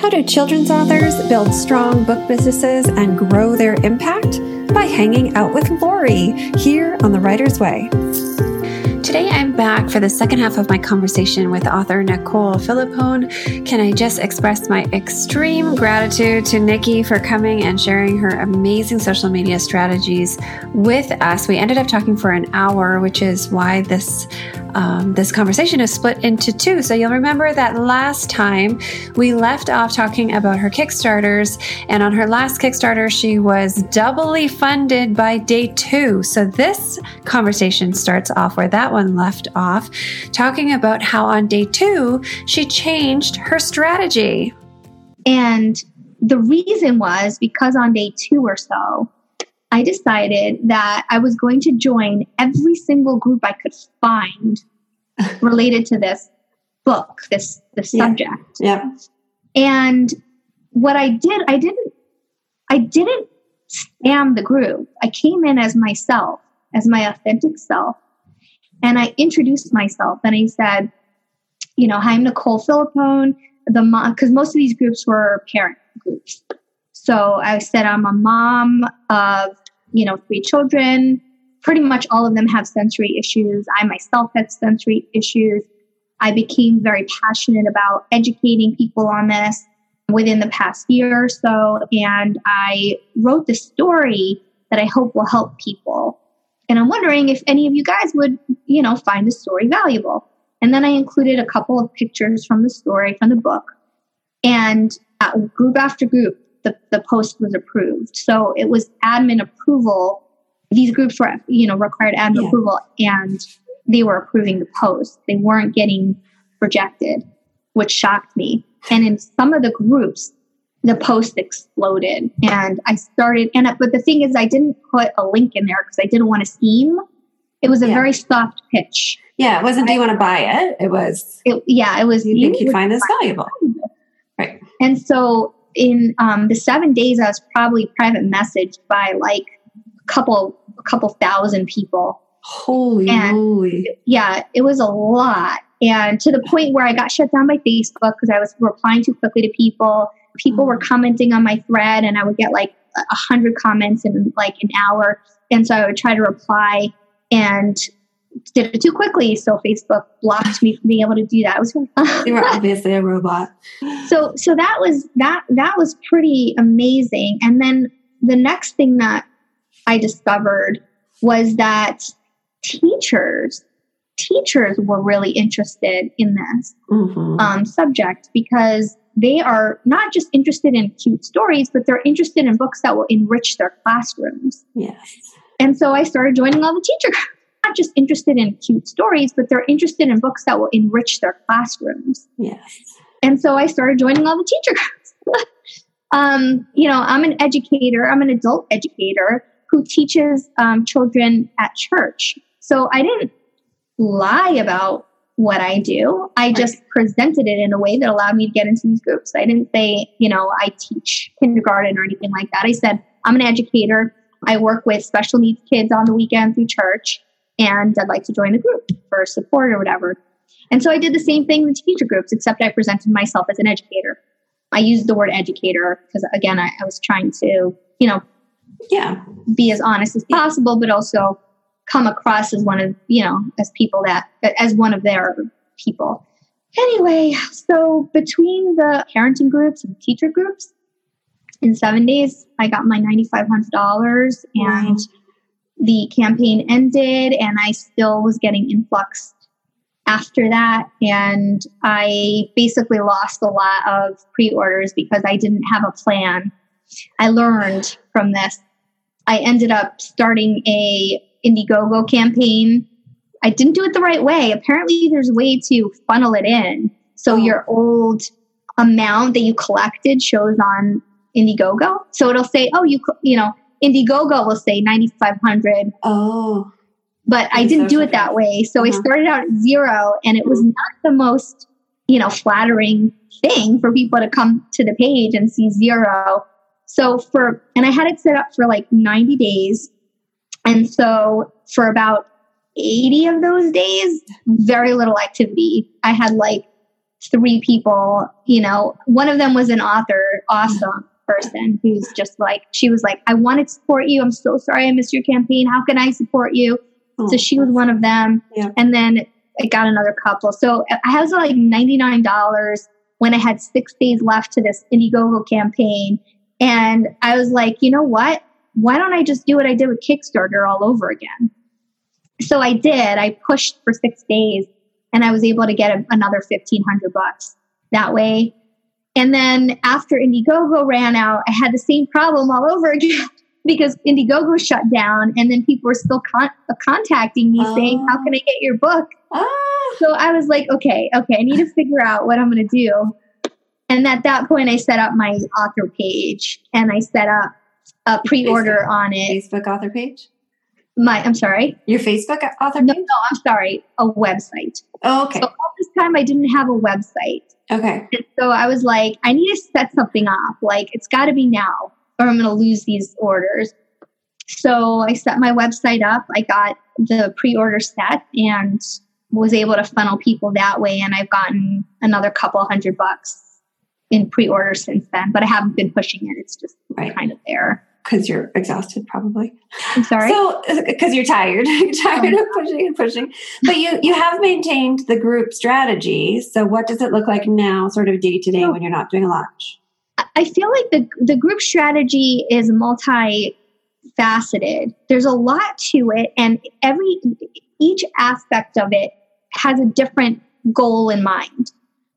How do children's authors build strong book businesses and grow their impact? By hanging out with Laurie here on The Writer's Way. Today, I'm back for the second half of my conversation with author Nicole Filippone. Can I just express my extreme gratitude to Nikki for coming and sharing her amazing social media strategies with us? We ended up talking for an hour, which is why this um, this conversation is split into two. So you'll remember that last time we left off talking about her Kickstarters, and on her last Kickstarter, she was doubly funded by day two. So this conversation starts off where that one left off, talking about how on day two, she changed her strategy. And the reason was because on day two or so, I decided that I was going to join every single group I could find related to this book, this this Yeah. subject. Yeah. And what I did, I didn't I didn't spam the group. I came in as myself, as my authentic self. And I introduced myself and I said, you know, hi, I'm Nicole Filippone, the mom, because most of these groups were parent groups. So I said, I'm a mom of, you know, three children. Pretty much all of them have sensory issues. I myself had sensory issues. I became very passionate about educating people on this within the past year or so. And I wrote this story that I hope will help people. And I'm wondering if any of you guys would, you know, find the story valuable. And then I included a couple of pictures from the story, from the book. And uh, group after group, the, the post was approved. So it was admin approval. These groups were, you know, required admin Yeah. approval and they were approving the post. They weren't getting rejected, which shocked me. And in some of the groups, the post exploded and I started, and, but the thing is, I didn't put a link in there because I didn't want to seem, it was a Yeah. very soft pitch. Yeah. It wasn't, do you want to buy it? It was, It, yeah, it was. you think you'd find this valuable? Right. And so in um, the seven days, I was probably private messaged by like a couple, a couple thousand people. Holy And- moly. Yeah, it was a lot. And to the point where I got shut down by Facebook because I was replying too quickly to people. People were commenting on my thread and I would get like a hundred comments in like an hour. And so I would try to reply and did it too quickly. So Facebook blocked me from being able to do that. It was You were obviously a robot. so so that was that that was pretty amazing and then the next thing that i discovered was that teachers teachers were really interested in this Mhm. um, subject because they are not just interested in cute stories but they're interested in books that will enrich their classrooms yes. and so I started joining all the teacher groups. Not just interested in cute stories, but they're interested in books that will enrich their classrooms. Yes. And so I started joining all the teacher groups. um, you know, I'm an educator, I'm an adult educator who teaches um, children at church. So I didn't lie about what I do. I just presented it in a way that allowed me to get into these groups. I didn't say, you know, I teach kindergarten or anything like that. I said, I'm an educator. I work with special needs kids on the weekend through church, and I'd like to join the group for support or whatever. And so I did the same thing in teacher groups, except I presented myself as an educator. I used the word educator because, again, I, I was trying to, you know, Yeah. be as honest as possible, but also come across as one of, you know, as people that, as one of their people. Anyway, so between the parenting groups and teacher groups, in seven days, I got my $9,500 and Wow. The campaign ended and I still was getting influx after that. And I basically lost a lot of pre orders because I didn't have a plan. I learned from this. I ended up starting a Indiegogo campaign. I didn't do it the right way. Apparently, there's a way to funnel it in. So Oh. your old amount that you collected shows on Indiegogo. So it'll say, oh, you, you know, Indiegogo will say 9,500 Oh. but I didn't do it that way. So I Uh-huh. started out at zero, and it was not the most, you know, flattering thing for people to come to the page and see zero. So for, and I had it set up for like 90 days. And so for about 80 of those days, very little activity. I had like three people, you know, one of them was an author, awesome person who's just like, she was like, I want to support you. I'm so sorry I missed your campaign. How can I support you? Oh, so she was one of them. Yeah. And then I got another couple. So I was like $99 when I had six days left to this Indiegogo campaign. And I was like, you know what? Why don't I just do what I did with Kickstarter all over again? So I did. I pushed for six days and I was able to get a, another 1500 bucks that way. And then after Indiegogo ran out, I had the same problem all over again because Indiegogo shut down and then people were still con- contacting me saying, How can I get your book? Ah. So I was like, Okay, okay, I need to figure out what I'm going to do. And at that point, I set up my author page and I set up a pre order on it. Facebook author page? My, I'm sorry. Your Facebook author no, page? No, I'm sorry. A website. Oh, okay. So time, I didn't have a website. Okay. And so I was like, I need to set something up. Like, it's got to be now, or I'm going to lose these orders. So I set my website up. I got the pre order set and was able to funnel people that way. And I've gotten another couple hundred bucks in pre order since then, but I haven't been pushing it. It's just right. kind of there because you're exhausted probably. I'm sorry? So uh, because you're tired you're tired of pushing and pushing. But you you have maintained the group strategy. So what does it look like now sort of day to day when you're not doing a launch? I feel like the the group strategy is multi faceted there's a lot to it and every each aspect of it has a different goal in mind.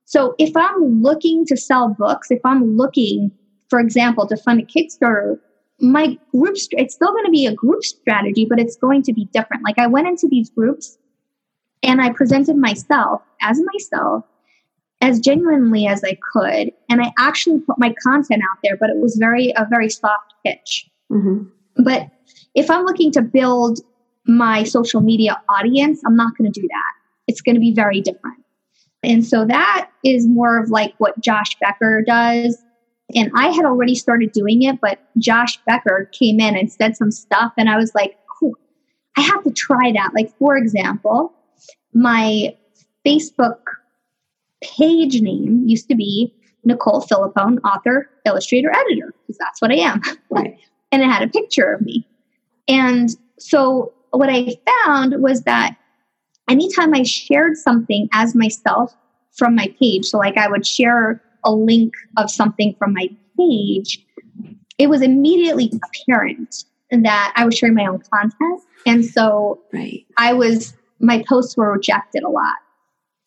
So if i'm looking to sell books if i'm looking for example to fund a kickstarter my group, it's still going to be a group strategy, but it's going to be different. Like I went into these groups and I presented myself as myself as genuinely as I could. And I actually put my content out there, but it was very, a very soft pitch. Mm-hmm. But if I'm looking to build my social media audience, I'm not going to do that. It's going to be very different. And so that is more of like what Josh Becker does and I had already started doing it, but Josh Becker came in and said some stuff. And I was like, cool, I have to try that. Like, for example, my Facebook page name used to be Nicole Filippone, author, illustrator, editor, because that's what I am. Right. and it had a picture of me. And so what I found was that anytime I shared something as myself from my page, so like I would share a link of something from my page, it was immediately apparent that I was sharing my own content. And so right. I was, my posts were rejected a lot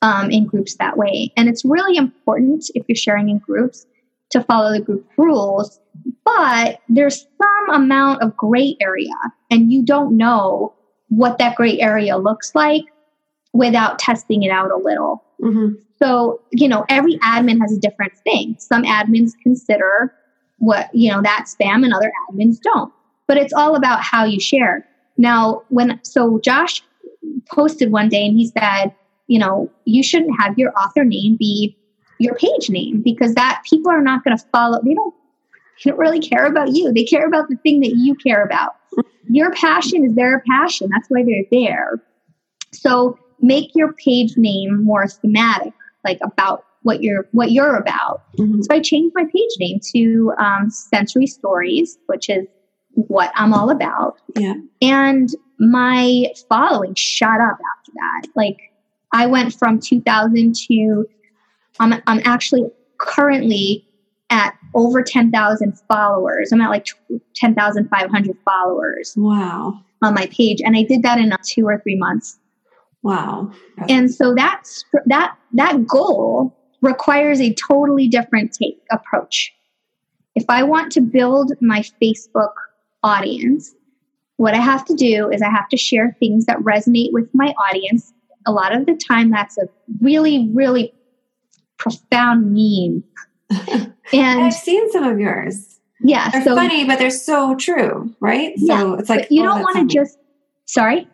um, in groups that way. And it's really important if you're sharing in groups to follow the group rules. But there's some amount of gray area, and you don't know what that gray area looks like without testing it out a little. Mm-hmm. So, you know, every admin has a different thing. Some admins consider what, you know, that spam and other admins don't. But it's all about how you share. Now, when, so Josh posted one day and he said, you know, you shouldn't have your author name be your page name because that people are not going to follow. They don't, they don't really care about you. They care about the thing that you care about. Your passion is their passion. That's why they're there. So make your page name more thematic like about what you're what you're about. Mm-hmm. So I changed my page name to um, Sensory Stories, which is what I'm all about. Yeah. And my following shot up after that. Like I went from 2000 to I'm I'm actually currently at over 10,000 followers. I'm at like 10,500 followers. Wow. On my page and I did that in 2 or 3 months. Wow. And so that's that that goal requires a totally different take approach. If I want to build my Facebook audience, what I have to do is I have to share things that resonate with my audience. A lot of the time that's a really really profound meme. and I've seen some of yours. Yeah, they're so, funny, but they're so true, right? Yeah, so it's like you oh, don't want to just sorry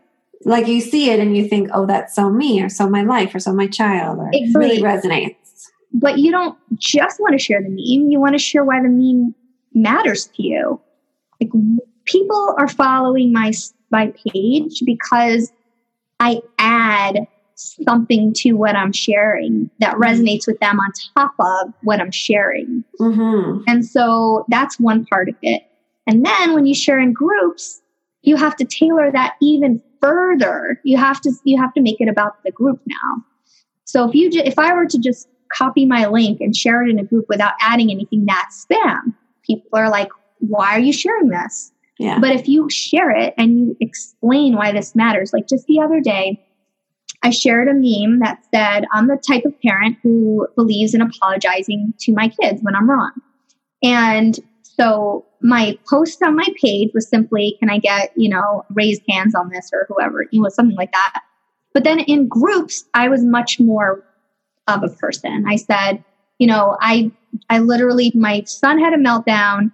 like you see it and you think, oh, that's so me or so my life or so my child or it really resonates. But you don't just want to share the meme. You want to share why the meme matters to you. Like people are following my my page because I add something to what I'm sharing that resonates with them on top of what I'm sharing. Mm-hmm. And so that's one part of it. And then when you share in groups, you have to tailor that even further. You have to you have to make it about the group now. So if you ju- if I were to just copy my link and share it in a group without adding anything, that's spam. People are like, "Why are you sharing this?" Yeah. But if you share it and you explain why this matters, like just the other day, I shared a meme that said, I'm the type of parent who believes in apologizing to my kids when I'm wrong. And so my post on my page was simply, can I get, you know, raised hands on this or whoever, you know, something like that. But then in groups, I was much more of a person. I said, you know, I, I literally, my son had a meltdown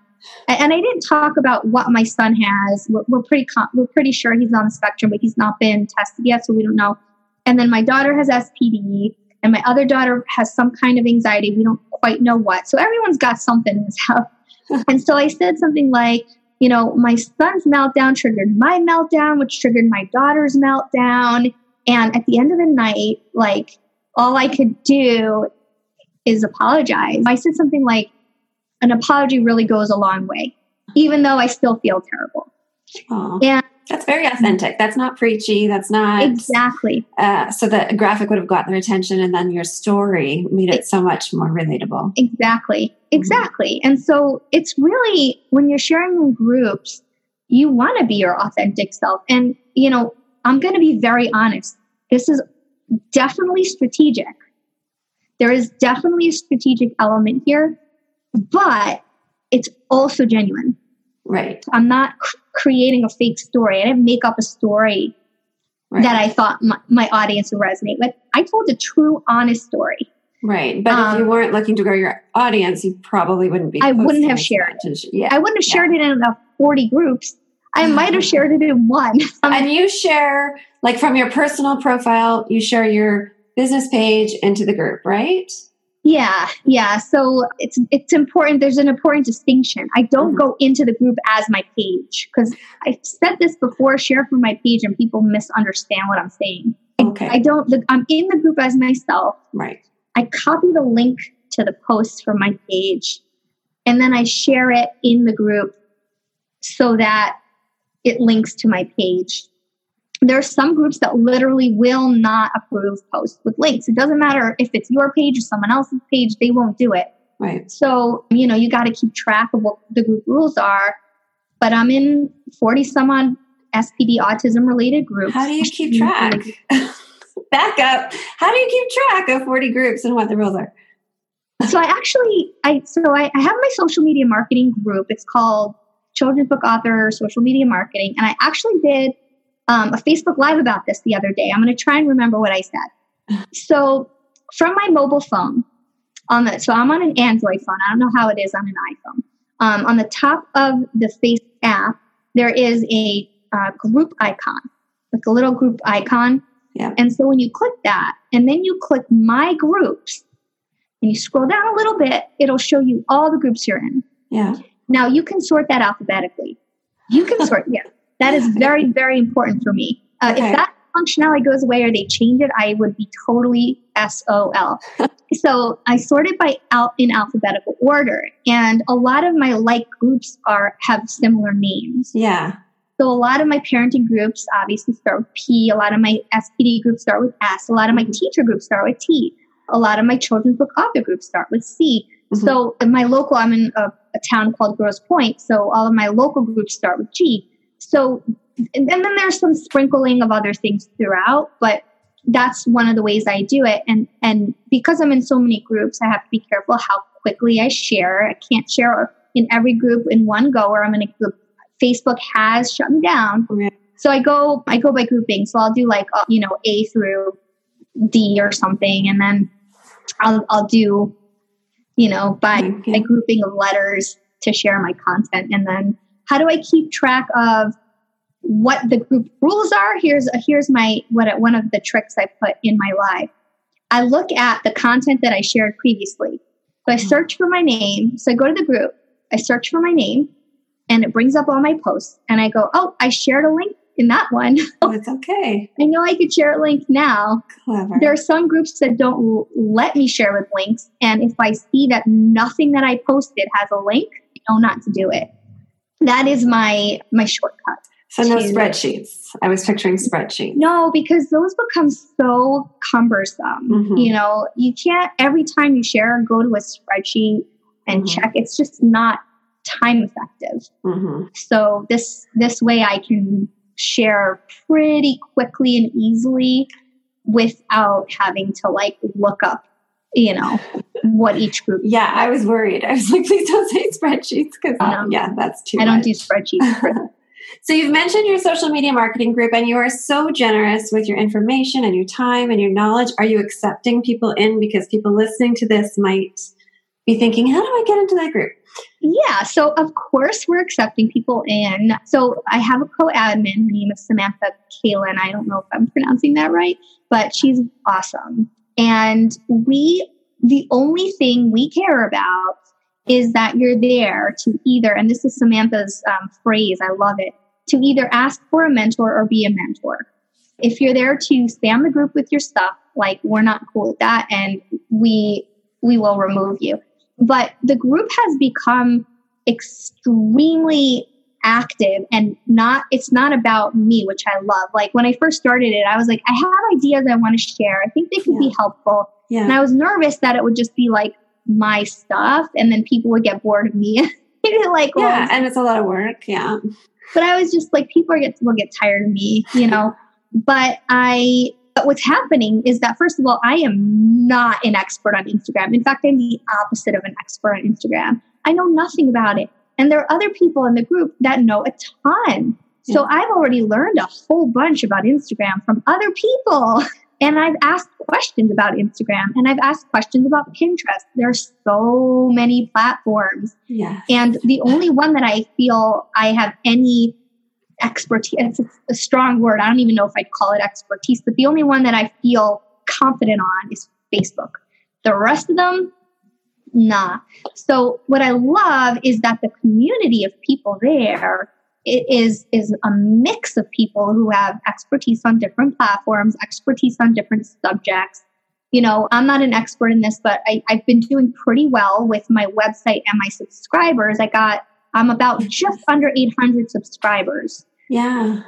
and I didn't talk about what my son has. We're, we're pretty con- we're pretty sure he's on the spectrum, but he's not been tested yet, so we don't know. And then my daughter has SPD, and my other daughter has some kind of anxiety. We don't quite know what. So everyone's got something in this house. And so I said something like, you know, my son's meltdown triggered my meltdown, which triggered my daughter's meltdown. And at the end of the night, like all I could do is apologize. I said something like, an apology really goes a long way, even though I still feel terrible. Oh, And that's very authentic. That's not preachy. That's not exactly, Uh, so the graphic would have gotten their attention, and then your story made it so much more relatable. exactly, exactly. And so it's really when you're sharing in groups, you want to be your authentic self. And, you know, I'm going to be very honest. This is definitely strategic. There is definitely a strategic element here, but it's also genuine. Right. I'm not c- creating a fake story. I didn't make up a story Right. that I thought my, my audience would resonate with. I told a true, honest story. right. But if you um, weren't looking to grow your audience, you probably wouldn't be. I wouldn't have shared it. yeah. I wouldn't have shared it in enough 40 groups. I might have shared it in one. Um, and you share, like from your personal profile, you share your business page into the group, right? Yeah, yeah. So it's it's important. There's an important distinction. I don't Mhm. go into the group as my page because I've said this before. Share from my page, and people misunderstand what I'm saying. Okay. I don't. I'm in the group as myself. right. I copy the link to the post from my page and then I share it in the group so that it links to my page. There are some groups that literally will not approve posts with links. It doesn't matter if it's your page or someone else's page, they won't do it. Right. So, you know, you got to keep track of what the group rules are. But I'm in 40 some odd SPD autism related groups. How do you keep track? Back up. How do you keep track of 40 groups and what the rules are? so I actually, I so I, I have my social media marketing group. It's called Children's Book Author Social Media Marketing, and I actually did um, a Facebook Live about this the other day. I'm going to try and remember what I said. So from my mobile phone, on the so I'm on an Android phone. I don't know how it is on an iPhone. Um, on the top of the Face app, there is a uh, group icon, like a little group icon. Yeah. And so when you click that, and then you click My Groups, and you scroll down a little bit, it'll show you all the groups you're in. Yeah. Now you can sort that alphabetically. You can sort, yeah. That is very, very important for me. Uh, Okay. If that functionality goes away or they change it, I would be totally SOL. so I sorted by out in alphabetical order, and a lot of my like groups are have similar names. Yeah. So a lot of my parenting groups obviously start with P. A lot of my SPD groups start with S. A lot of my teacher groups start with T. A lot of my children's book author groups start with C. Mhm. So in my local, I'm in a, a town called Grosse Pointe. So all of my local groups start with G. So and, then there's some sprinkling of other things throughout, but that's one of the ways I do it. And and because I'm in so many groups, I have to be careful how quickly I share. I can't share in every group in one go, or I'm in a group. Facebook has shut me down. Yeah. So I go I go by grouping. So I'll do like uh, you know A through D or something, and then I'll I'll do you know by Okay. a grouping of letters to share my content, and then how do I keep track of what the group rules are? Here's here's my what one of the tricks I put in my live. I look at the content that I shared previously. So I mm-hmm. search for my name. So I go to the group. I search for my name, and it brings up all my posts. And I go, oh, I shared a link in that one. Oh, it's okay. I know I could share a link now. Clever. There are some groups that don't let me share with links. And if I see that nothing that I posted has a link, I know not to do it. That is my my shortcut. So no to- spreadsheets. I was picturing spreadsheets. No, because those become so cumbersome. Mhm. You know, you can't every time you share, go to a spreadsheet and Mhm. check. It's just not time effective. hmm So this this way I can share pretty quickly and easily without having to like look up, you know, what each group. Yeah, I was worried. I was like, please don't say spreadsheets because um, No. yeah, that's too. I don't do spreadsheets. So you've mentioned your social media marketing group, and you are so generous with your information and your time and your knowledge. Are you accepting people in because people listening to this might be thinking, "How do I get into that group?" Yeah, so of course we're accepting people in. So I have a co-admin. Her name is Samantha Kalin. I don't know if I'm pronouncing that right, but she's awesome. And we, the only thing we care about is that you're there to either, and this is Samantha's um, phrase. I love it. To either ask for a mentor or be a mentor. If you're there to spam the group with your stuff, like we're not cool with that, and we we will remove you but the group has become extremely active and not it's not about me which i love like when i first started it i was like i have ideas i want to share i think they could be helpful yeah. and i was nervous that it would just be like my stuff and then people would get bored of me like well, yeah, and it's a lot of work. Yeah, but I was just like, people are get will get tired of me, you know. but I, but what's happening is that first of all, I am not an expert on Instagram. In fact, I'm the opposite of an expert on Instagram. I know nothing about it, and there are other people in the group that know a ton. So I've already learned a whole bunch about Instagram from other people. And I've asked questions about Instagram and I've asked questions about Pinterest. There are so many platforms. yeah, And the only one that I feel I have any expertise, it's a strong word. I don't even know if I'd call it expertise, but the only one that I feel confident on is Facebook. The rest of them, nah. So what I love is that the community of people there is is is a mix of people who have expertise on different platforms, expertise on different subjects. You know, I'm not an expert in this, but I, I've been doing pretty well with my website and my subscribers. I got I'm about just under 800 subscribers. yeah.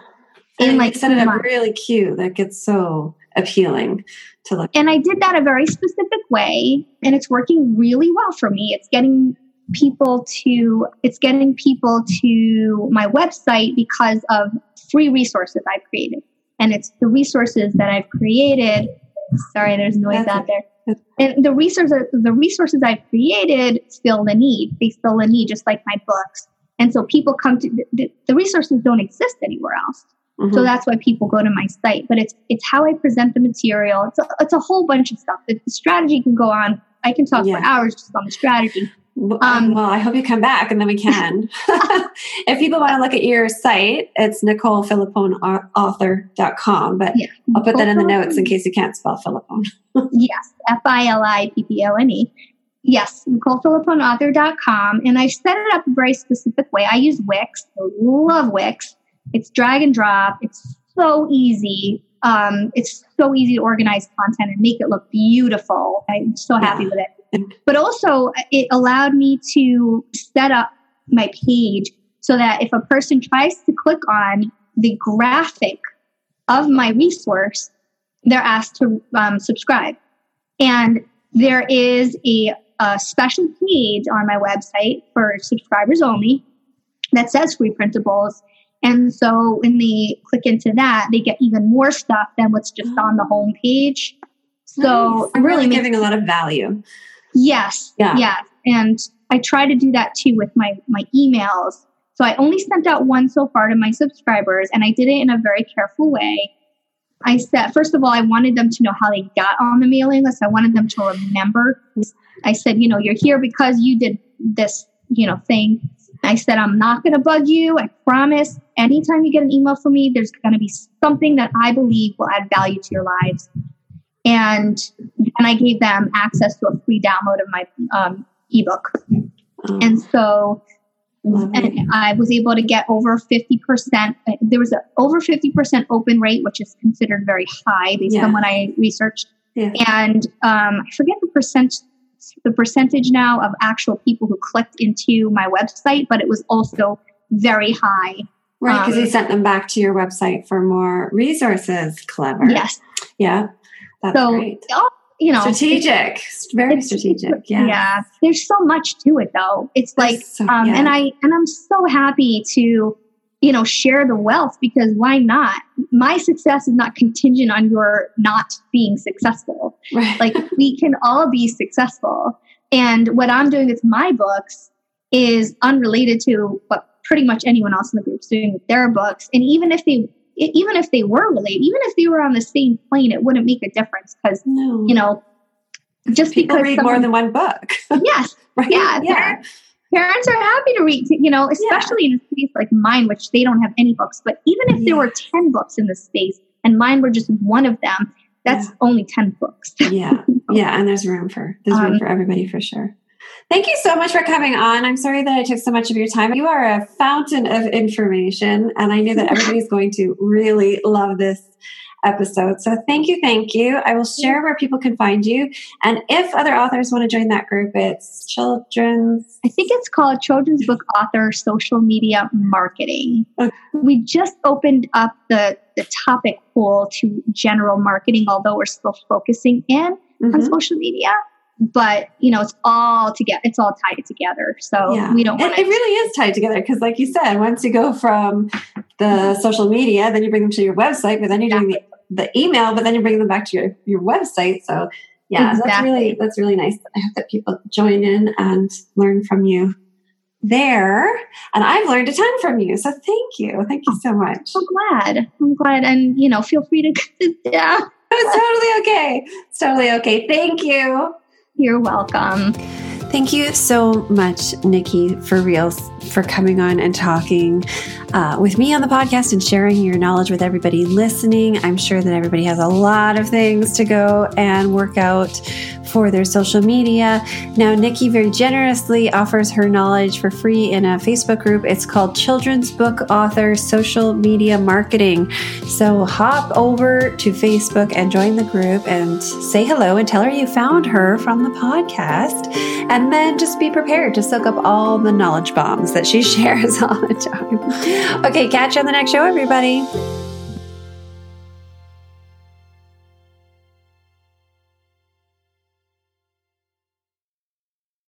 And like like set it up really cute. That gets so appealing to look. And I did that a very specific way, and it's working really well for me. It's getting people to it's getting people to my website because of free resources I've created. And it's the resources that I've created. Sorry, there's noise That's out there. And the resources the resources I've created fill the need. They fill the need just like my books. And so people come to the, the resources don't exist anywhere else. Mhm. So that's why people go to my site. But it's it's how I present the material. It's a, it's a whole bunch of stuff. The, strategy can go on. I can talk Yeah. for hours just on the strategy. Well, Um, well, I hope you come back and then we can. if people want to look at your site, it's NicoleFilippone.author.com. But Yeah. I'll put that in the notes in case you can't spell Filippone. Yes, F I L I P P O N E. Yes, NicoleFilipponeauthor.com. And I set it up a very specific way. I use Wix. I love Wix. It's drag and drop. It's so easy. Um, it's so easy to organize content and make it look beautiful. I'm so happy with it. But also, it allowed me to set up my page so that if a person tries to click on the graphic of my resource, they're asked to um, subscribe. And there is a, a special page on my website for subscribers only that says free printables. And so when they click into that, they get even more stuff than what's just on the home page. So Nice. I'm really really giving a lot of value. Yes. Yeah. Yes. And I try to do that too with my my emails. So I only sent out one so far to my subscribers and I did it in a very careful way. I said first of all I wanted them to know how they got on the mailing list. I wanted them to remember. I said, you know, you're here because you did this, you know, thing. I said I'm not going to bug you. I promise. Anytime you get an email from me, there's going to be something that I believe will add value to your lives. And and I gave them access to a free download of my um, ebook. Um, And so and I was able to get over 50%. There was an over 50% open rate, which is considered very high based yeah. on what I researched. Yeah. And um, I forget the percent the percentage now of actual people who clicked into my website, but it was also very high. Right, because um, you sent them back to your website for more resources. Clever. Yes. Yeah. That's so, great. Oh, you know, strategic, very strategic. Yeah. Yeah. There's so much to it though. It's like, so, um, yeah. and I, and I'm so happy to, you know, share the wealth because why not? My success is not contingent on your not being successful. Right. Like we can all be successful. And what I'm doing with my books is unrelated to what pretty much anyone else in the group is doing with their books. And even if they even if they were related, even if they were on the same plane, it wouldn't make a difference because no. you know, just People because read someone, more than one book. yes, right? yeah, yeah. Parents, are happy to read, you know, especially yeah. in a space like mine, which they don't have any books. But even if yeah. there were ten books in the space and mine were just one of them, that's yeah. only ten books. yeah, yeah, and there's room for there's room um, for everybody for sure. Thank you so much for coming on. I'm sorry that I took so much of your time. You are a fountain of information, and I knew that everybody's going to really love this episode. So thank you, thank you. I will share where people can find you. And if other authors want to join that group, it's children's. I think it's called Children's Book Author Social Media Marketing. Okay. We just opened up the, the topic pool to general marketing, although we're still focusing in mm-hmm. on social media but you know it's all together it's all tied together so yeah. we don't want it, it really is tied together because like you said once you go from the social media then you bring them to your website but then you're doing the, email but then you bring them back to your, your website. So yeah exactly. that's really that's really nice. I hope that people join in and learn from you there. And i've learned a ton from you so thank you. Thank you so much. I'm glad. I'm glad. And you know feel free to yeah. It's totally okay. It's totally okay. Thank you. You're welcome. Thank you so much, Nikki, for reals, for coming on and talking uh, with me on the podcast and sharing your knowledge with everybody listening. I'm sure that everybody has a lot of things to go and work out for their social media. Now, Nikki very generously offers her knowledge for free in a Facebook group. It's called Children's Book Author Social Media Marketing. So hop over to Facebook and join the group and say hello and tell her you found her from the podcast. And then just be prepared to soak up all the knowledge bombs that she shares all the time. Okay, catch you on the next show, everybody.